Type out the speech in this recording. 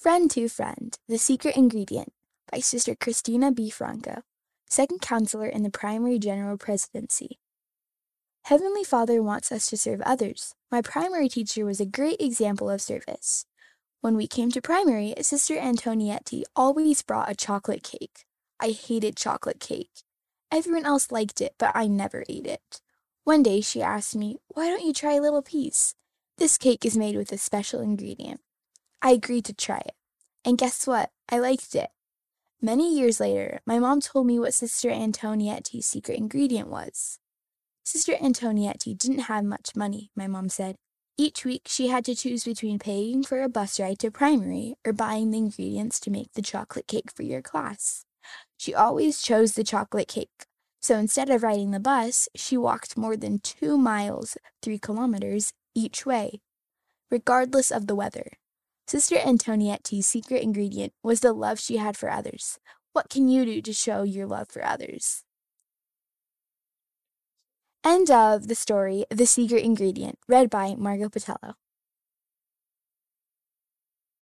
Friend to Friend The Secret Ingredient by Sister Cristina B. Franco, Second Counselor in the Primary General Presidency. Heavenly Father wants us to serve others. My primary teacher was a great example of service. When we came to primary, Sister Antonietti always brought a chocolate cake. I hated chocolate cake. Everyone else liked it, but I never ate it. One day she asked me, Why don't you try a little piece? This cake is made with a special ingredient. I agreed to try it. And guess what? I liked it. Many years later, my mom told me what Sister Antonietti's secret ingredient was. Sister Antonietti didn't have much money, my mom said. Each week, she had to choose between paying for a bus ride to primary or buying the ingredients to make the chocolate cake for your class. She always chose the chocolate cake. So instead of riding the bus, she walked more than two miles, three kilometers, each way, regardless of the weather. Sister Antonietti's secret ingredient was the love she had for others. What can you do to show your love for others? End of the story The Secret Ingredient, read by Margot Patello.